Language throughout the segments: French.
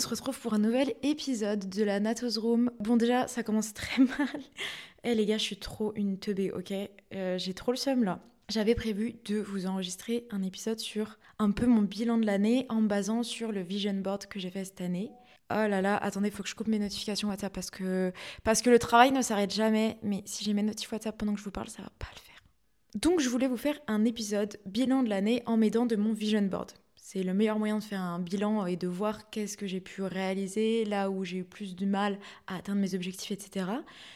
on se retrouve pour un nouvel épisode de la Natos Room. Bon déjà, ça commence très mal. Eh les gars, je suis trop une teubée, ok? Euh, J'ai trop le seum là. J'avais prévu de vous enregistrer un épisode sur un peu mon bilan de l'année en basant sur le vision board que j'ai fait cette année. Oh là là, attendez, faut que je coupe mes notifications WhatsApp parce que, parce que le travail ne s'arrête jamais. Mais si j'ai mes notifs WhatsApp pendant que je vous parle, ça va pas le faire. Donc je voulais vous faire un épisode bilan de l'année en m'aidant de mon vision board. C'est le meilleur moyen de faire un bilan et de voir qu'est-ce que j'ai pu réaliser, là où j'ai eu plus de mal à atteindre mes objectifs, etc.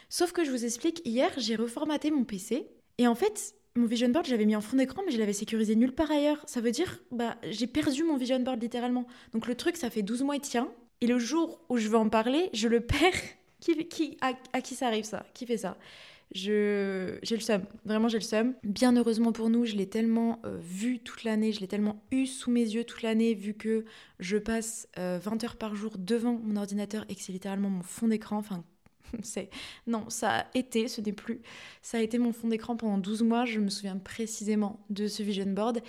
Sauf que je vous explique, hier, j'ai reformaté mon PC. Et en fait, mon vision board, j'avais mis en fond d'écran, mais je l'avais sécurisé nulle part ailleurs. Ça veut dire, bah, j'ai perdu mon vision board littéralement. Donc le truc, ça fait 12 mois, il tient. Et le jour où je veux en parler, je le perds. Qui, qui, à, qui ça arrive ça? Qui fait ça? Je j'ai le seum, vraiment j'ai le seum. Bien heureusement pour nous, je l'ai tellement euh, vu toute l'année, je l'ai tellement eu sous mes yeux toute l'année, vu que je passe 20 euh, heures par jour devant mon ordinateur et que c'est littéralement mon fond d'écran. Enfin, c'est non, ça a été, ce n'est plus. Ça a été mon fond d'écran pendant 12 mois. Je me souviens précisément de ce vision board.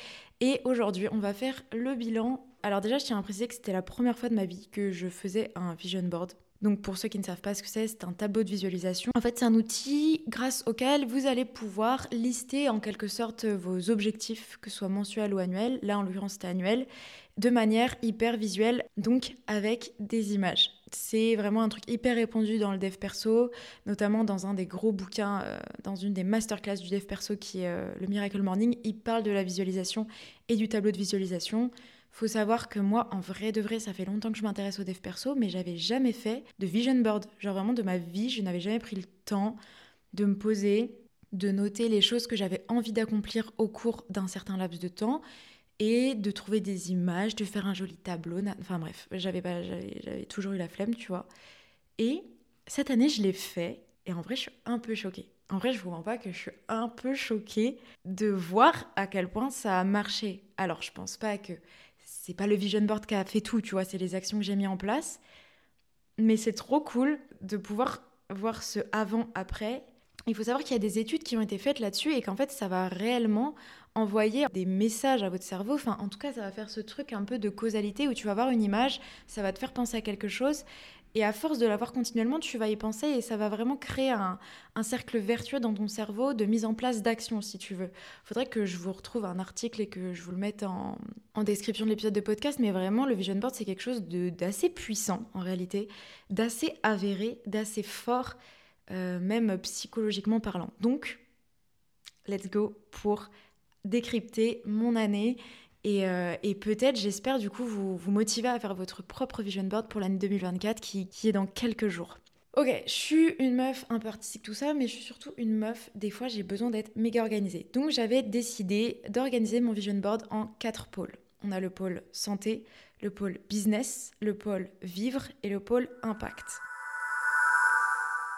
Et aujourd'hui, on va faire le bilan. Alors déjà, je tiens à préciser que c'était la première fois de ma vie que je faisais un vision board. Donc pour ceux qui ne savent pas ce que c'est, c'est un tableau de visualisation. En fait, c'est un outil grâce auquel vous allez pouvoir lister en quelque sorte vos objectifs, que ce soit mensuels ou annuels. Là, en l'occurrence, c'était annuel, de manière hyper visuelle, donc avec des images. C'est vraiment un truc hyper répandu dans le dev perso, notamment dans un des gros bouquins, euh, dans une des masterclass du dev perso qui est euh, le Miracle Morning. Il parle de la visualisation et du tableau de visualisation. Faut savoir que moi, en vrai de vrai, ça fait longtemps que je m'intéresse au dev perso, mais j'avais jamais fait de vision board. Genre vraiment de ma vie, je n'avais jamais pris le temps de me poser, de noter les choses que j'avais envie d'accomplir au cours d'un certain laps de temps et de trouver des images, de faire un joli tableau. Enfin bref, j'avais pas, j'avais toujours eu la flemme, tu vois. Et cette année, je l'ai fait et en vrai, je suis un peu choquée. En vrai, je vous mens pas que je suis un peu choquée de voir à quel point ça a marché. Alors, je pense pas que c'est pas le vision board qui a fait tout, tu vois, c'est les actions que j'ai mis en place. Mais c'est trop cool de pouvoir voir ce avant-après. Il faut savoir qu'il y a des études qui ont été faites là-dessus et qu'en fait, ça va réellement envoyer des messages à votre cerveau. Enfin, en tout cas, ça va faire ce truc un peu de causalité où tu vas voir une image, ça va te faire penser à quelque chose et à force de l'avoir continuellement, tu vas y penser et ça va vraiment créer un, cercle vertueux dans ton cerveau de mise en place d'actions, si tu veux. Faudrait que je vous retrouve un article et que je vous le mette en, description de l'épisode de podcast, mais vraiment, le vision board, c'est quelque chose d'assez puissant en réalité, d'assez avéré, d'assez fort, euh, même psychologiquement parlant. Donc, let's go pour décrypter mon année euh, et, peut-être, j'espère du coup vous, motiver à faire votre propre vision board pour l'année 2024 qui, qui est dans quelques jours. Ok, je suis une meuf un peu artistique, tout ça, mais je suis surtout une meuf, des fois j'ai besoin d'être méga organisée. Donc j'avais décidé d'organiser mon vision board en quatre pôles. On a le pôle santé, le pôle business, le pôle vivre et le pôle impact.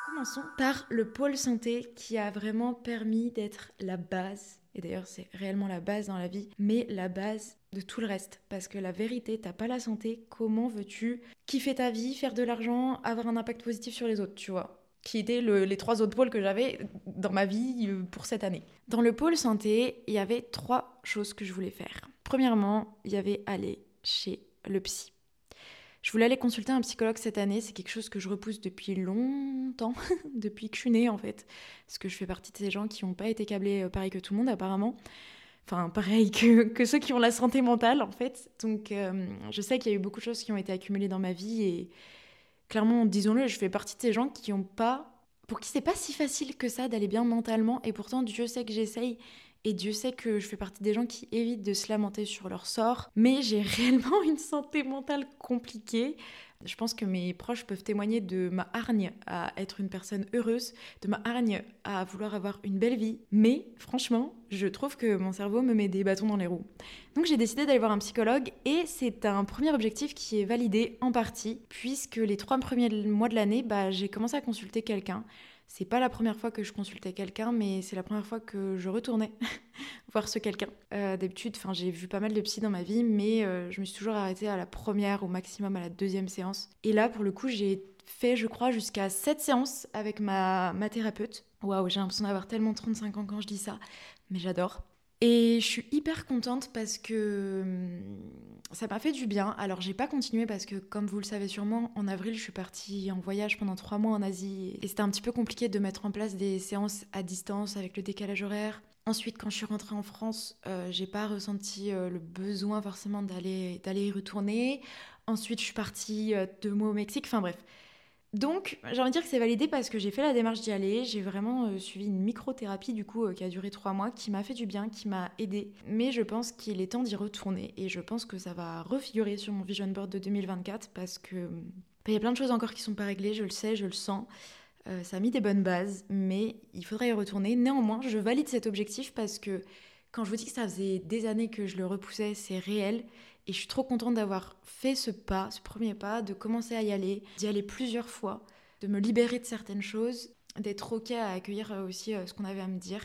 Commençons par le pôle santé qui a vraiment permis d'être la base et d'ailleurs c'est réellement la base dans la vie, mais la base de tout le reste. Parce que la vérité, t'as pas la santé, comment veux-tu kiffer ta vie, faire de l'argent, avoir un impact positif sur les autres, tu vois? Qui étaient les trois autres pôles que j'avais dans ma vie euh, pour cette année. Dans le pôle santé, il y avait trois choses que je voulais faire. Premièrement, il y avait aller chez le psy. Je voulais aller consulter un psychologue cette année, c'est quelque chose que je repousse depuis longtemps, depuis que je suis née en fait. Parce que je fais partie de ces gens qui n'ont pas été câblés euh, pareil que tout le monde apparemment. Enfin, pareil que, ceux qui ont la santé mentale en fait. Donc euh, je sais qu'il y a eu beaucoup de choses qui ont été accumulées dans ma vie et clairement, disons-le, je fais partie de ces gens qui n'ont pas... Pour qui c'est pas si facile que ça d'aller bien mentalement et pourtant Dieu sait que j'essaye et Dieu sait que je fais partie des gens qui évitent de se lamenter sur leur sort, mais j'ai réellement une santé mentale compliquée. Je pense que mes proches peuvent témoigner de ma hargne à être une personne heureuse, de ma hargne à vouloir avoir une belle vie. Mais franchement, je trouve que mon cerveau me met des bâtons dans les roues. Donc j'ai décidé d'aller voir un psychologue et c'est un premier objectif qui est validé en partie, puisque les trois premiers mois de l'année, bah, j'ai commencé à consulter quelqu'un. C'est pas la première fois que je consultais quelqu'un, mais c'est la première fois que je retournais voir ce quelqu'un. Euh, D'habitude, j'ai vu pas mal de psy dans ma vie, mais euh, je me suis toujours arrêtée à la première, au maximum à la deuxième séance. Et là, pour le coup, j'ai fait, je crois, jusqu'à sept séances avec ma, ma thérapeute. Waouh, j'ai l'impression d'avoir tellement 35 ans quand je dis ça, mais j'adore. Et je suis hyper contente parce que hum, ça m'a fait du bien. Alors j'ai pas continué parce que comme vous le savez sûrement, en avril je suis partie en voyage pendant trois mois en Asie et c'était un petit peu compliqué de mettre en place des séances à distance avec le décalage horaire. Ensuite, quand je suis rentrée en France, euh, j'ai pas ressenti euh, le besoin forcément d'aller d'aller y retourner. Ensuite, je suis partie euh, deux mois au Mexique. Enfin bref, donc, j'ai envie de dire que c'est validé parce que j'ai fait la démarche d'y aller. J'ai vraiment euh, suivi une microthérapie du coup euh, qui a duré trois mois, qui m'a fait du bien, qui m'a aidé. Mais je pense qu'il est temps d'y retourner et je pense que ça va refigurer sur mon vision board de 2024 parce que bah, il y a plein de choses encore qui sont pas réglées. Je le sais, je le sens. Euh, ça a mis des bonnes bases, mais il faudrait y retourner. Néanmoins, je valide cet objectif parce que quand je vous dis que ça faisait des années que je le repoussais, c'est réel et je suis trop contente d'avoir fait ce pas, ce premier pas, de commencer à y aller, d'y aller plusieurs fois, de me libérer de certaines choses, d'être OK à accueillir euh, aussi euh, ce qu'on avait à me dire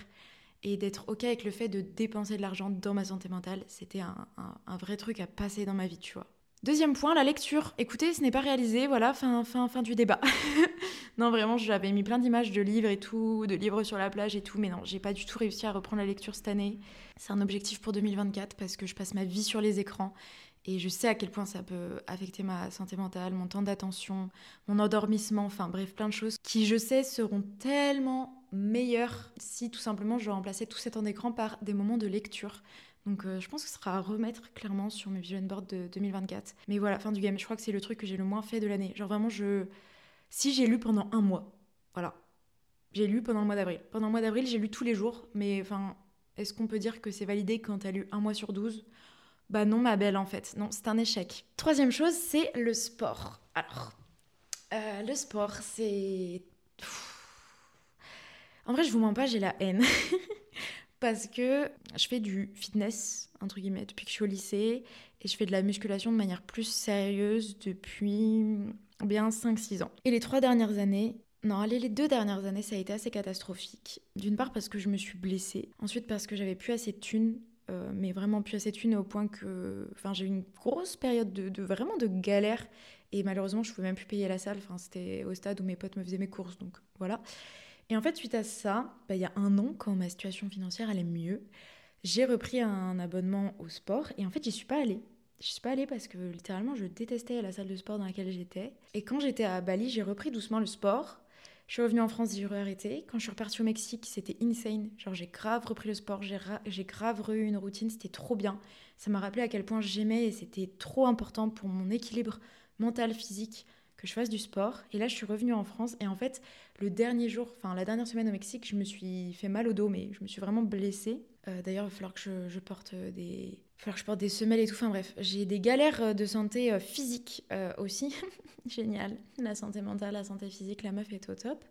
et d'être OK avec le fait de dépenser de l'argent dans ma santé mentale. C'était un, un, vrai truc à passer dans ma vie, tu vois. Deuxième point, la lecture. Écoutez, ce n'est pas réalisé, voilà, fin, fin, fin du débat. non, vraiment, j'avais mis plein d'images de livres et tout, de livres sur la plage et tout, mais non, j'ai pas du tout réussi à reprendre la lecture cette année. C'est un objectif pour 2024 parce que je passe ma vie sur les écrans et je sais à quel point ça peut affecter ma santé mentale, mon temps d'attention, mon endormissement, enfin bref, plein de choses qui, je sais, seront tellement meilleures si tout simplement je remplaçais tout cet temps d'écran par des moments de lecture. Donc euh, je pense que ce sera à remettre clairement sur mes vision board de 2024. Mais voilà, fin du game, je crois que c'est le truc que j'ai le moins fait de l'année. Genre vraiment, je... Si j'ai lu pendant un mois, voilà. J'ai lu pendant le mois d'avril. Pendant le mois d'avril, j'ai lu tous les jours, mais enfin, est-ce qu'on peut dire que c'est validé quand tu as lu un mois sur 12 Bah non, ma belle, en fait. Non, c'est un échec. Troisième chose, c'est le sport. Alors, euh, le sport, c'est... En vrai, je vous mens pas, j'ai la haine. parce que je fais du fitness, entre guillemets, depuis que je suis au lycée, et je fais de la musculation de manière plus sérieuse depuis bien 5-6 ans. Et les trois dernières années, non, allez, les deux dernières années, ça a été assez catastrophique. D'une part parce que je me suis blessée, ensuite parce que j'avais plus assez de thunes, euh, mais vraiment plus assez de thunes au point que... Enfin, j'ai eu une grosse période de, vraiment de galère, et malheureusement, je pouvais même plus payer la salle, enfin, c'était au stade où mes potes me faisaient mes courses, donc voilà. Et en fait, suite à ça, bah, il y a un an, quand ma situation financière allait mieux, j'ai repris un abonnement au sport et en fait, j'y suis pas allée. Je suis pas allée parce que littéralement, je détestais la salle de sport dans laquelle j'étais. Et quand j'étais à Bali, j'ai repris doucement le sport. Je suis revenue en France, j'ai arrêté. Quand je suis repartie au Mexique, c'était insane. Genre, j'ai grave repris le sport, j'ai grave eu une routine, c'était trop bien. Ça m'a rappelé à quel point j'aimais et c'était trop important pour mon équilibre mental, physique que je fasse du sport. Et là, je suis revenue en France. Et en fait, le dernier jour, enfin la dernière semaine au Mexique, je me suis fait mal au dos, mais je me suis vraiment blessée. Euh, d'ailleurs, il va falloir que je, porte des... Il que je porte des semelles et tout. Enfin bref, j'ai des galères de santé euh, physique euh, aussi. Génial. La santé mentale, la santé physique, la meuf est au top.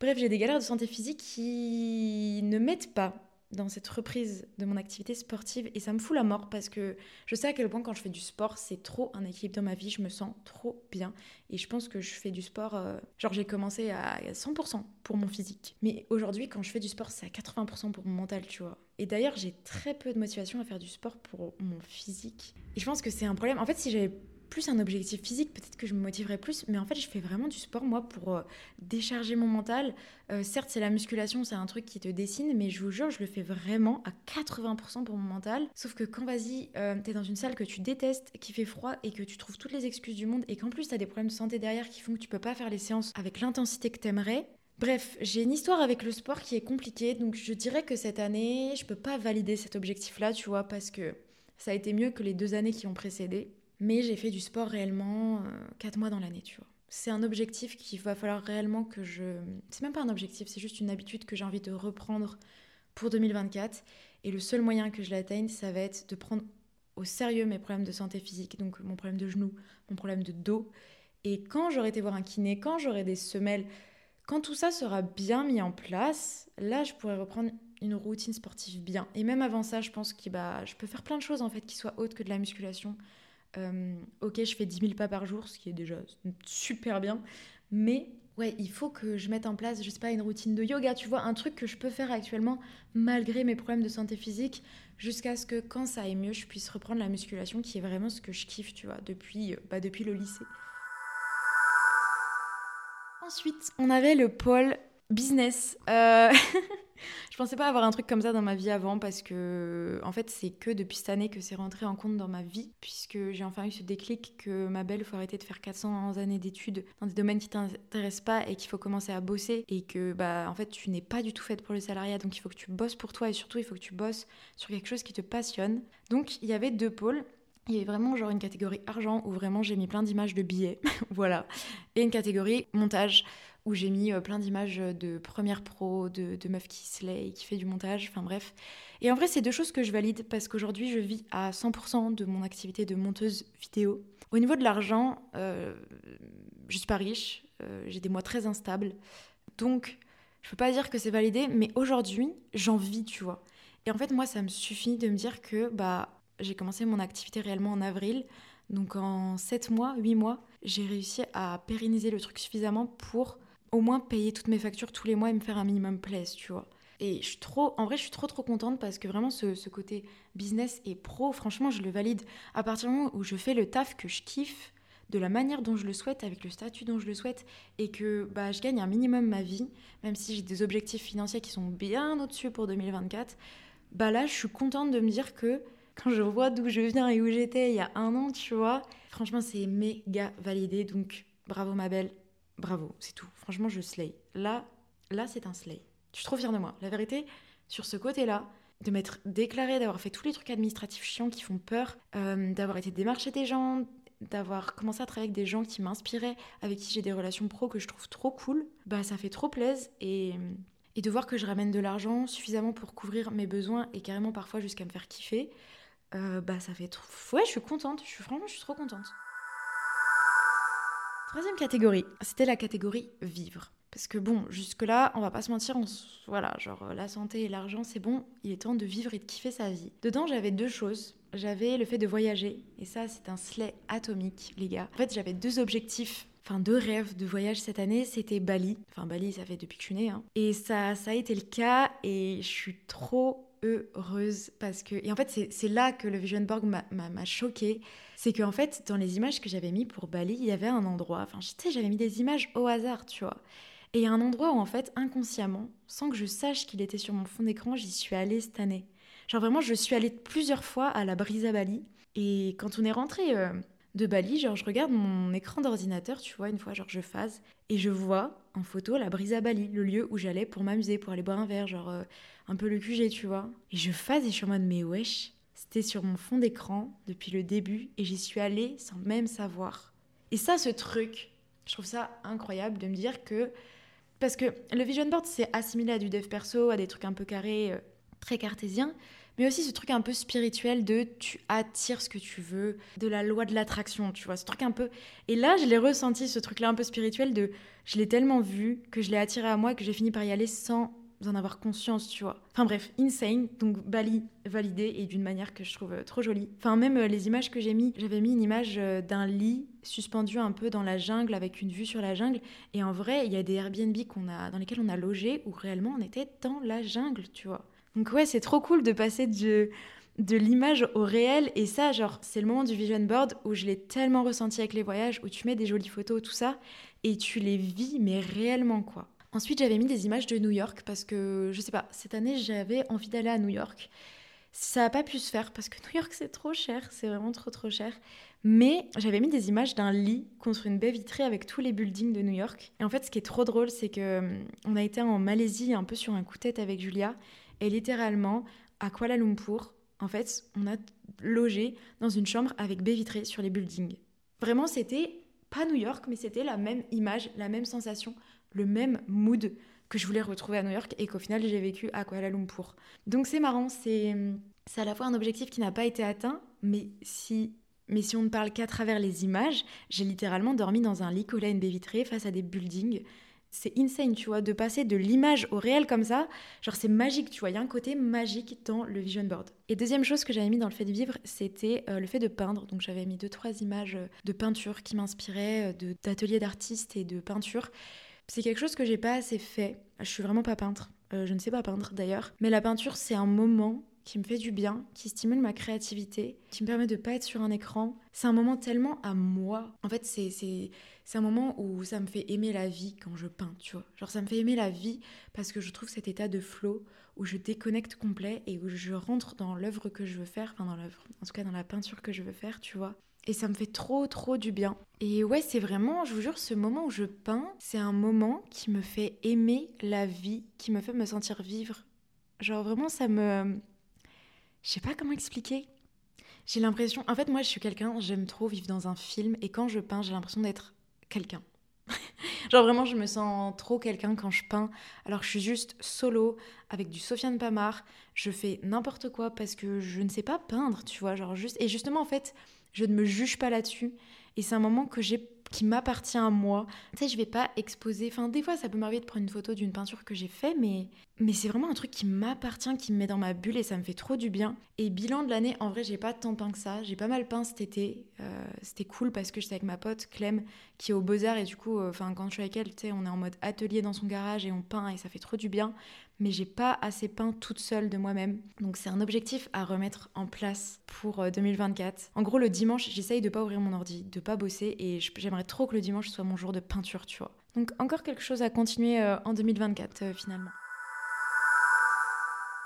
Bref, j'ai des galères de santé physique qui ne m'aident pas dans cette reprise de mon activité sportive et ça me fout la mort parce que je sais à quel point quand je fais du sport c'est trop un équilibre dans ma vie, je me sens trop bien. Et je pense que je fais du sport, euh, genre j'ai commencé à 100% pour mon physique. Mais aujourd'hui quand je fais du sport c'est à 80% pour mon mental tu vois. Et d'ailleurs j'ai très peu de motivation à faire du sport pour mon physique. Et je pense que c'est un problème. En fait si j'avais plus un objectif physique, peut-être que je me motiverais plus. Mais en fait, je fais vraiment du sport, moi, pour euh, décharger mon mental. Euh, certes, c'est la musculation, c'est un truc qui te dessine, mais je vous jure, je le fais vraiment à 80% pour mon mental. Sauf que quand, vas-y, euh, t'es dans une salle que tu détestes, qui fait froid et que tu trouves toutes les excuses du monde et qu'en plus, t'as des problèmes de santé derrière qui font que tu peux pas faire les séances avec l'intensité que t'aimerais, Bref, j'ai une histoire avec le sport qui est compliquée, donc je dirais que cette année, je peux pas valider cet objectif-là, tu vois, parce que ça a été mieux que les deux années qui ont précédé. Mais j'ai fait du sport réellement 4 euh, mois dans l'année, tu vois. C'est un objectif qu'il va falloir réellement que je... C'est même pas un objectif, c'est juste une habitude que j'ai envie de reprendre pour 2024. Et le seul moyen que je l'atteigne, ça va être de prendre au sérieux mes problèmes de santé physique, donc mon problème de genou, mon problème de dos. Et quand j'aurai été voir un kiné, quand j'aurai des semelles, quand tout ça sera bien mis en place, là, je pourrai reprendre une routine sportive bien. Et même avant ça, je pense que bah, je peux faire plein de choses en fait qui soient autres que de la musculation. Euh, ok, je fais 10 000 pas par jour, ce qui est déjà super bien, mais ouais, il faut que je mette en place, je sais pas, une routine de yoga, tu vois, un truc que je peux faire actuellement malgré mes problèmes de santé physique, jusqu'à ce que quand ça aille mieux, je puisse reprendre la musculation, qui est vraiment ce que je kiffe, tu vois, depuis, euh, bah, depuis le lycée. Ensuite, on avait le pôle Business. Euh... je pensais pas avoir un truc comme ça dans ma vie avant parce que, en fait, c'est que depuis cette année que c'est rentré en compte dans ma vie, puisque j'ai enfin eu ce déclic que ma belle, faut arrêter de faire 400 années d'études dans des domaines qui t'intéressent pas et qu'il faut commencer à bosser et que, bah, en fait, tu n'es pas du tout faite pour le salariat, donc il faut que tu bosses pour toi et surtout, il faut que tu bosses sur quelque chose qui te passionne. Donc, il y avait deux pôles. Il y avait vraiment genre une catégorie argent où vraiment j'ai mis plein d'images de billets, voilà, et une catégorie montage où j'ai mis euh, plein d'images de première pro, de, de meufs qui slay, qui fait du montage, enfin bref. Et en vrai, c'est deux choses que je valide parce qu'aujourd'hui, je vis à 100% de mon activité de monteuse vidéo. Au niveau de l'argent, euh, je suis pas riche, euh, j'ai des mois très instables. Donc, je peux pas dire que c'est validé, mais aujourd'hui, j'en vis, tu vois. Et en fait, moi, ça me suffit de me dire que bah, j'ai commencé mon activité réellement en avril. Donc, en 7 mois, 8 mois, j'ai réussi à pérenniser le truc suffisamment pour au moins payer toutes mes factures tous les mois et me faire un minimum place, tu vois. Et je suis trop, en vrai, je suis trop trop contente parce que vraiment ce, côté business et pro, franchement, je le valide. À partir du moment où je fais le taf que je kiffe, de la manière dont je le souhaite, avec le statut dont je le souhaite, et que bah, je gagne un minimum ma vie, même si j'ai des objectifs financiers qui sont bien au-dessus pour 2024, bah là, je suis contente de me dire que quand je vois d'où je viens et où j'étais il y a un an, tu vois, franchement, c'est méga validé. Donc, bravo ma belle, bravo, c'est tout. Franchement, je slay. Là, là, c'est un slay. Je suis trop fière de moi. La vérité, sur ce côté-là, de m'être déclarée, d'avoir fait tous les trucs administratifs chiants qui font peur, euh, d'avoir été démarcher des gens, d'avoir commencé à travailler avec des gens qui m'inspiraient, avec qui j'ai des relations pro que je trouve trop cool, bah ça fait trop plaisir et, et de voir que je ramène de l'argent suffisamment pour couvrir mes besoins et carrément parfois jusqu'à me faire kiffer, euh, bah ça fait trop... Ouais, je suis contente, je suis franchement, je suis trop contente. Troisième catégorie, c'était la catégorie vivre. Parce que bon, jusque-là, on va pas se mentir, on voilà, genre euh, la santé et l'argent, c'est bon, il est temps de vivre et de kiffer sa vie. Dedans, j'avais deux choses. J'avais le fait de voyager, et ça, c'est un slay atomique, les gars. En fait, j'avais deux objectifs enfin deux rêves de voyage cette année, c'était Bali. Enfin Bali, ça fait depuis que je suis. Hein. Et ça, ça a été le cas et je suis trop heureuse parce que... Et en fait, c'est là que le Vision Board m'a choquée. C'est qu'en fait, dans les images que j'avais mis pour Bali, il y avait un endroit... Enfin, tu sais, j'avais mis des images au hasard, tu vois. Et il y a un endroit où, en fait, inconsciemment, sans que je sache qu'il était sur mon fond d'écran, j'y suis allée cette année. Genre vraiment, je suis allée plusieurs fois à la brise à Bali. Et quand on est rentré euh, de Bali, genre je regarde mon écran d'ordinateur, tu vois, une fois, genre je phase, et je vois en photo la brise à Bali, le lieu où j'allais pour m'amuser, pour aller boire un verre, genre euh, un peu le QG, tu vois. Et je phase et je suis en mode, mais wesh, c'était sur mon fond d'écran depuis le début et j'y suis allée sans même savoir. Et ça, ce truc, je trouve ça incroyable de me dire que. Parce que le vision board, c'est assimilé à du dev perso, à des trucs un peu carrés, euh, très cartésiens, mais aussi ce truc un peu spirituel de tu attires ce que tu veux, de la loi de l'attraction, tu vois, ce truc un peu. Et là, je l'ai ressenti, ce truc-là un peu spirituel de je l'ai tellement vu que je l'ai attiré à moi que j'ai fini par y aller sans en avoir conscience, tu vois. Enfin bref, insane. Donc Bali validé et d'une manière que je trouve euh, trop jolie. Enfin même euh, les images que j'ai mis, j'avais mis une image euh, d'un lit suspendu un peu dans la jungle avec une vue sur la jungle. Et en vrai, il y a des Airbnb qu'on a dans lesquels on a logé où réellement on était dans la jungle, tu vois. Donc ouais, c'est trop cool de passer de de l'image au réel et ça genre c'est le moment du vision board où je l'ai tellement ressenti avec les voyages où tu mets des jolies photos tout ça et tu les vis mais réellement quoi. Ensuite, j'avais mis des images de New York parce que, je sais pas, cette année, j'avais envie d'aller à New York. Ça n'a pas pu se faire parce que New York, c'est trop cher, c'est vraiment trop trop cher. Mais j'avais mis des images d'un lit contre une baie vitrée avec tous les buildings de New York. Et en fait, ce qui est trop drôle, c'est que hum, on a été en Malaisie un peu sur un coup de tête avec Julia. Et littéralement, à Kuala Lumpur, en fait, on a logé dans une chambre avec baie vitrée sur les buildings. Vraiment, c'était pas New York, mais c'était la même image, la même sensation le même mood que je voulais retrouver à New York et qu'au final j'ai vécu à Kuala Lumpur. Donc c'est marrant, c'est à la fois un objectif qui n'a pas été atteint, mais si mais si on ne parle qu'à travers les images, j'ai littéralement dormi dans un lit collé à une baie vitrée face à des buildings. C'est insane, tu vois, de passer de l'image au réel comme ça. Genre, c'est magique, tu vois. Il y a un côté magique dans le vision board. Et deuxième chose que j'avais mis dans le fait de vivre, c'était euh, le fait de peindre. Donc, j'avais mis deux, trois images de peinture qui m'inspiraient, euh, d'ateliers d'artistes et de peinture. C'est quelque chose que j'ai pas assez fait. Je suis vraiment pas peintre. Euh, je ne sais pas peindre d'ailleurs. Mais la peinture, c'est un moment qui me fait du bien, qui stimule ma créativité, qui me permet de pas être sur un écran. C'est un moment tellement à moi. En fait, c'est, c'est, c'est un moment où ça me fait aimer la vie quand je peins, tu vois. Genre, ça me fait aimer la vie parce que je trouve cet état de flow où je déconnecte complet et où je rentre dans l'œuvre que je veux faire, enfin dans l'œuvre, en tout cas dans la peinture que je veux faire, tu vois. Et ça me fait trop, trop du bien. Et ouais, c'est vraiment, je vous jure, ce moment où je peins, c'est un moment qui me fait aimer la vie, qui me fait me sentir vivre. Genre vraiment, ça me... Je sais pas comment expliquer. J'ai l'impression... En fait, moi, je suis quelqu'un, j'aime trop vivre dans un film. Et quand je peins, j'ai l'impression d'être quelqu'un. Genre vraiment, je me sens trop quelqu'un quand je peins. Alors je suis juste solo avec du Sofiane Pamar. Je fais n'importe quoi parce que je ne sais pas peindre, tu vois. Genre juste... Et justement, en fait, je ne me juge pas là-dessus. Et c'est un moment que j'ai qui m'appartient à moi. Tu sais, je vais pas exposer. Enfin, des fois, ça peut m'arriver de prendre une photo d'une peinture que j'ai fait, mais, mais c'est vraiment un truc qui m'appartient, qui me met dans ma bulle et ça me fait trop du bien. Et bilan de l'année, en vrai, j'ai pas tant peint que ça. J'ai pas mal peint cet été. Euh, c'était cool parce que j'étais avec ma pote Clem, qui est au Beaux-Arts, et du coup, euh, quand je suis avec elle, on est en mode atelier dans son garage et on peint et ça fait trop du bien mais j'ai pas assez peint toute seule de moi-même. Donc c'est un objectif à remettre en place pour 2024. Euh, en gros, le dimanche, j'essaye de pas ouvrir mon ordi, de pas bosser et j'aimerais trop que le dimanche soit mon jour de peinture, tu vois. Donc encore quelque chose à continuer en 2024 euh, finalement.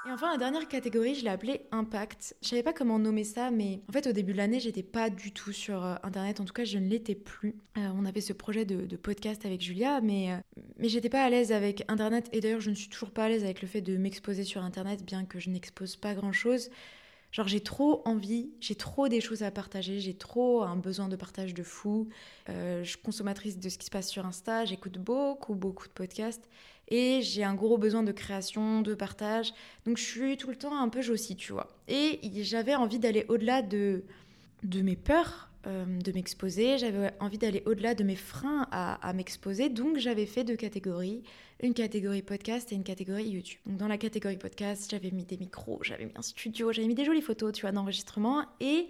Et enfin, la dernière catégorie, je l'ai appelée impact. Je savais pas comment nommer ça, mais en fait, au début de l'année, j'étais pas du tout sur euh, Internet. En tout cas, je ne l'étais plus. Euh, on avait ce projet de, podcast avec Julia, mais, euh, mais j'étais pas à l'aise avec Internet. Et d'ailleurs, je ne suis toujours pas à l'aise avec le fait de m'exposer sur Internet, bien que je n'expose pas grand chose. Genre j'ai trop envie, j'ai trop des choses à partager, j'ai trop un besoin de partage de fou. je suis consommatrice de ce qui se passe sur Insta, j'écoute beaucoup, beaucoup de podcasts et j'ai un gros besoin de création, de partage. Donc je suis tout le temps un peu jossie, tu vois. Et j'avais envie d'aller au-delà de, de mes peurs, euh, de m'exposer. J'avais envie d'aller au-delà de mes freins à, à m'exposer. Donc j'avais fait deux catégories, une catégorie podcast et une catégorie YouTube. Donc dans la catégorie podcast, j'avais mis des micros, j'avais mis un studio, j'avais mis des jolies photos, tu vois, d'enregistrement. Et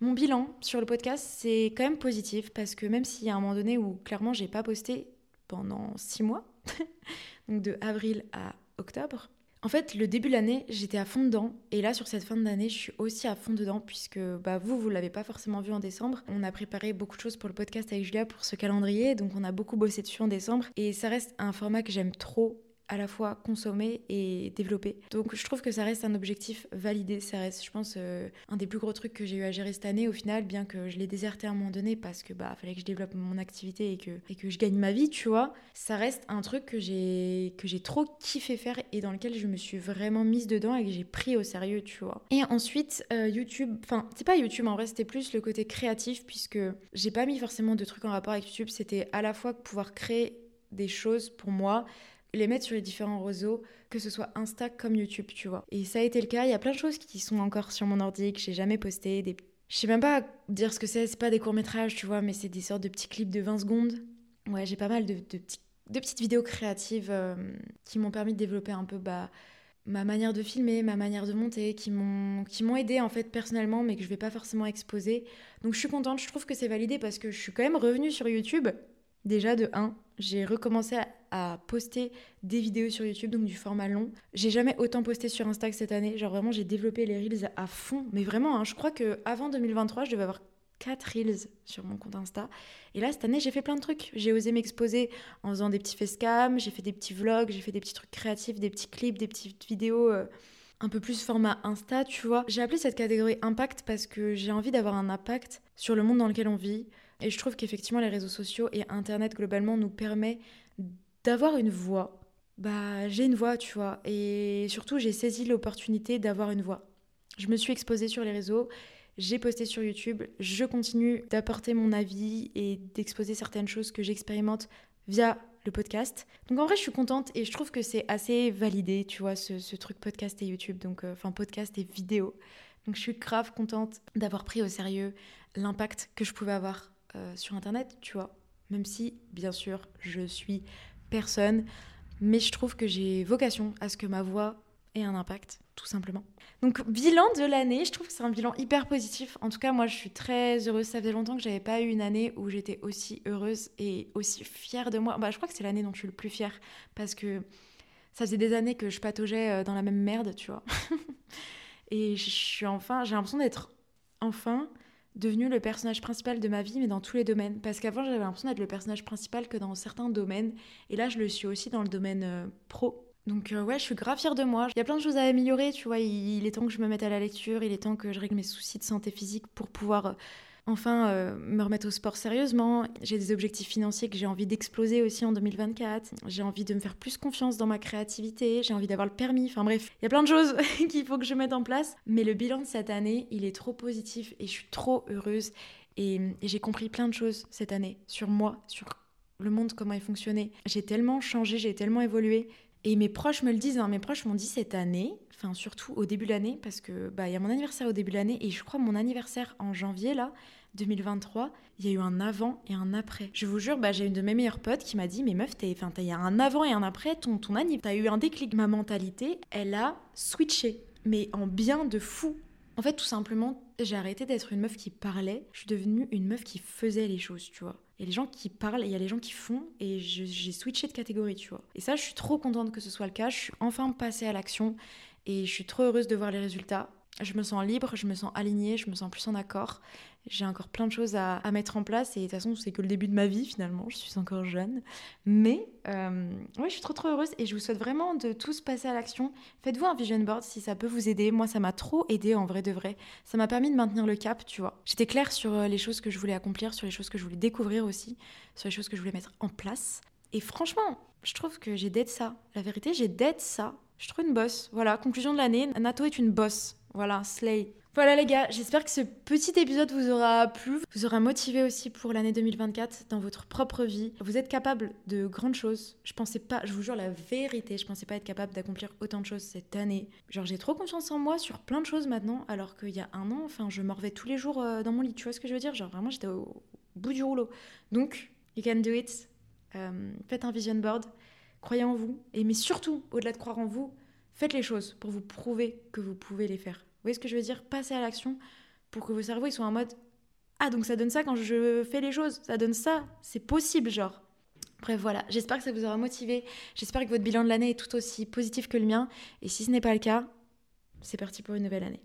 mon bilan sur le podcast, c'est quand même positif parce que même s'il y a un moment donné où clairement j'ai pas posté pendant six mois, donc de avril à octobre. En fait, le début de l'année, j'étais à fond dedans. Et là, sur cette fin d'année, je suis aussi à fond dedans, puisque bah, vous, vous l'avez pas forcément vu en décembre. On a préparé beaucoup de choses pour le podcast avec Julia pour ce calendrier, donc on a beaucoup bossé dessus en décembre. Et ça reste un format que j'aime trop à la fois consommer et développer. Donc je trouve que ça reste un objectif validé, ça reste je pense euh, un des plus gros trucs que j'ai eu à gérer cette année au final, bien que je l'ai déserté à un moment donné parce que bah fallait que je développe mon activité et que, je gagne ma vie, tu vois. Ça reste un truc que j'ai que j'ai trop kiffé faire et dans lequel je me suis vraiment mise dedans et que j'ai pris au sérieux, tu vois. Et ensuite euh, YouTube, enfin c'est pas YouTube en vrai, c'était plus le côté créatif puisque j'ai pas mis forcément de trucs en rapport avec YouTube, c'était à la fois pouvoir créer des choses pour moi les mettre sur les différents réseaux, que ce soit Insta comme YouTube, tu vois. Et ça a été le cas. Il y a plein de choses qui sont encore sur mon ordi que j'ai jamais posté. Des... Je sais même pas dire ce que c'est. C'est pas des courts métrages, tu vois, mais c'est des sortes de petits clips de 20 secondes. Ouais, j'ai pas mal de, petites vidéos créatives euh, qui m'ont permis de développer un peu bah, ma manière de filmer, ma manière de monter, qui m'ont qui m'ont aidé en fait personnellement, mais que je vais pas forcément exposer. Donc je suis contente. Je trouve que c'est validé parce que je suis quand même revenue sur YouTube. Déjà de 1, j'ai recommencé à, poster des vidéos sur YouTube, donc du format long. J'ai jamais autant posté sur Insta que cette année. Genre vraiment, j'ai développé les Reels à fond. Mais vraiment, hein, je crois que avant 2023, je devais avoir 4 Reels sur mon compte Insta. Et là, cette année, j'ai fait plein de trucs. J'ai osé m'exposer en faisant des petits facecam, j'ai fait des petits vlogs, j'ai fait des petits trucs créatifs, des petits clips, des petites vidéos. Euh, un peu plus format Insta, tu vois. J'ai appelé cette catégorie impact parce que j'ai envie d'avoir un impact sur le monde dans lequel on vit, et je trouve qu'effectivement, les réseaux sociaux et Internet globalement nous permet d'avoir une voix. Bah, j'ai une voix, tu vois. Et surtout, j'ai saisi l'opportunité d'avoir une voix. Je me suis exposée sur les réseaux, j'ai posté sur YouTube, je continue d'apporter mon avis et d'exposer certaines choses que j'expérimente via le podcast. Donc en vrai, je suis contente et je trouve que c'est assez validé, tu vois, ce, truc podcast et YouTube, donc euh, enfin podcast et vidéo. Donc je suis grave contente d'avoir pris au sérieux l'impact que je pouvais avoir euh, sur Internet, tu vois. Même si, bien sûr, je suis personne, mais je trouve que j'ai vocation à ce que ma voix ait un impact, tout simplement. Donc, bilan de l'année, je trouve que c'est un bilan hyper positif. En tout cas, moi, je suis très heureuse. Ça faisait longtemps que j'avais pas eu une année où j'étais aussi heureuse et aussi fière de moi. Bah, je crois que c'est l'année dont je suis le plus fière parce que ça faisait des années que je pataugeais euh, dans la même merde, tu vois. et je suis enfin, j'ai l'impression d'être enfin devenu le personnage principal de ma vie, mais dans tous les domaines. Parce qu'avant, j'avais l'impression d'être le personnage principal que dans certains domaines. Et là, je le suis aussi dans le domaine euh, pro. Donc euh, ouais, je suis grave fière de moi. Il y a plein de choses à améliorer, tu vois. Il, est temps que je me mette à la lecture, il est temps que je règle mes soucis de santé physique pour pouvoir... Euh, enfin euh, me remettre au sport sérieusement. J'ai des objectifs financiers que j'ai envie d'exploser aussi en 2024. J'ai envie de me faire plus confiance dans ma créativité. J'ai envie d'avoir le permis. Enfin bref, il y a plein de choses qu'il faut que je mette en place. Mais le bilan de cette année, il est trop positif et je suis trop heureuse. Et, et j'ai compris plein de choses cette année sur moi, sur le monde, comment il fonctionnait. J'ai tellement changé, j'ai tellement évolué. Et mes proches me le disent, hein. mes proches m'ont dit cette année, enfin surtout au début de l'année, parce que bah y a mon anniversaire au début de l'année et je crois mon anniversaire en janvier là, 2023, il y a eu un avant et un après. Je vous jure, bah, j'ai une de mes meilleures potes qui m'a dit Mais meuf, il y a un avant et un après, ton, ton tu as eu un déclic. Ma mentalité, elle a switché, mais en bien de fou. En fait, tout simplement, j'ai arrêté d'être une meuf qui parlait, je suis devenue une meuf qui faisait les choses, tu vois. Il y a les gens qui parlent et il y a les gens qui font et j'ai switché de catégorie, tu vois. Et ça, je suis trop contente que ce soit le cas. Je suis enfin passée à l'action et je suis trop heureuse de voir les résultats. Je me sens libre, je me sens alignée, je me sens plus en accord. J'ai encore plein de choses à, mettre en place et de toute façon, c'est que le début de ma vie finalement. Je suis encore jeune. Mais euh, ouais, je suis trop trop heureuse et je vous souhaite vraiment de tous passer à l'action. Faites-vous un vision board si ça peut vous aider. Moi, ça m'a trop aidé en vrai de vrai. Ça m'a permis de maintenir le cap, tu vois. J'étais claire sur euh, les choses que je voulais accomplir, sur les choses que je voulais découvrir aussi, sur les choses que je voulais mettre en place. Et franchement, je trouve que j'ai d'être ça. La vérité, j'ai d'être ça. Je trouve une bosse. Voilà, conclusion de l'année. Nato est une bosse. Voilà, slay. Voilà les gars, j'espère que ce petit épisode vous aura plu, vous aura motivé aussi pour l'année 2024 dans votre propre vie. Vous êtes capable de grandes choses. Je pensais pas, je vous jure la vérité, je pensais pas être capable d'accomplir autant de choses cette année. Genre j'ai trop confiance en moi sur plein de choses maintenant, alors qu'il y a un an, enfin je morvais tous les jours euh, dans mon lit, tu vois ce que je veux dire? Genre vraiment j'étais au bout du rouleau. Donc, you can do it. Euh, faites un vision board, croyez en vous, et mais surtout, au-delà de croire en vous, faites les choses pour vous prouver que vous pouvez les faire voyez ce que je veux dire? Passer à l'action pour que vos cerveaux ils soient en mode Ah, donc ça donne ça quand je fais les choses, ça donne ça, c'est possible, genre. Bref, voilà, j'espère que ça vous aura motivé. J'espère que votre bilan de l'année est tout aussi positif que le mien. Et si ce n'est pas le cas, c'est parti pour une nouvelle année.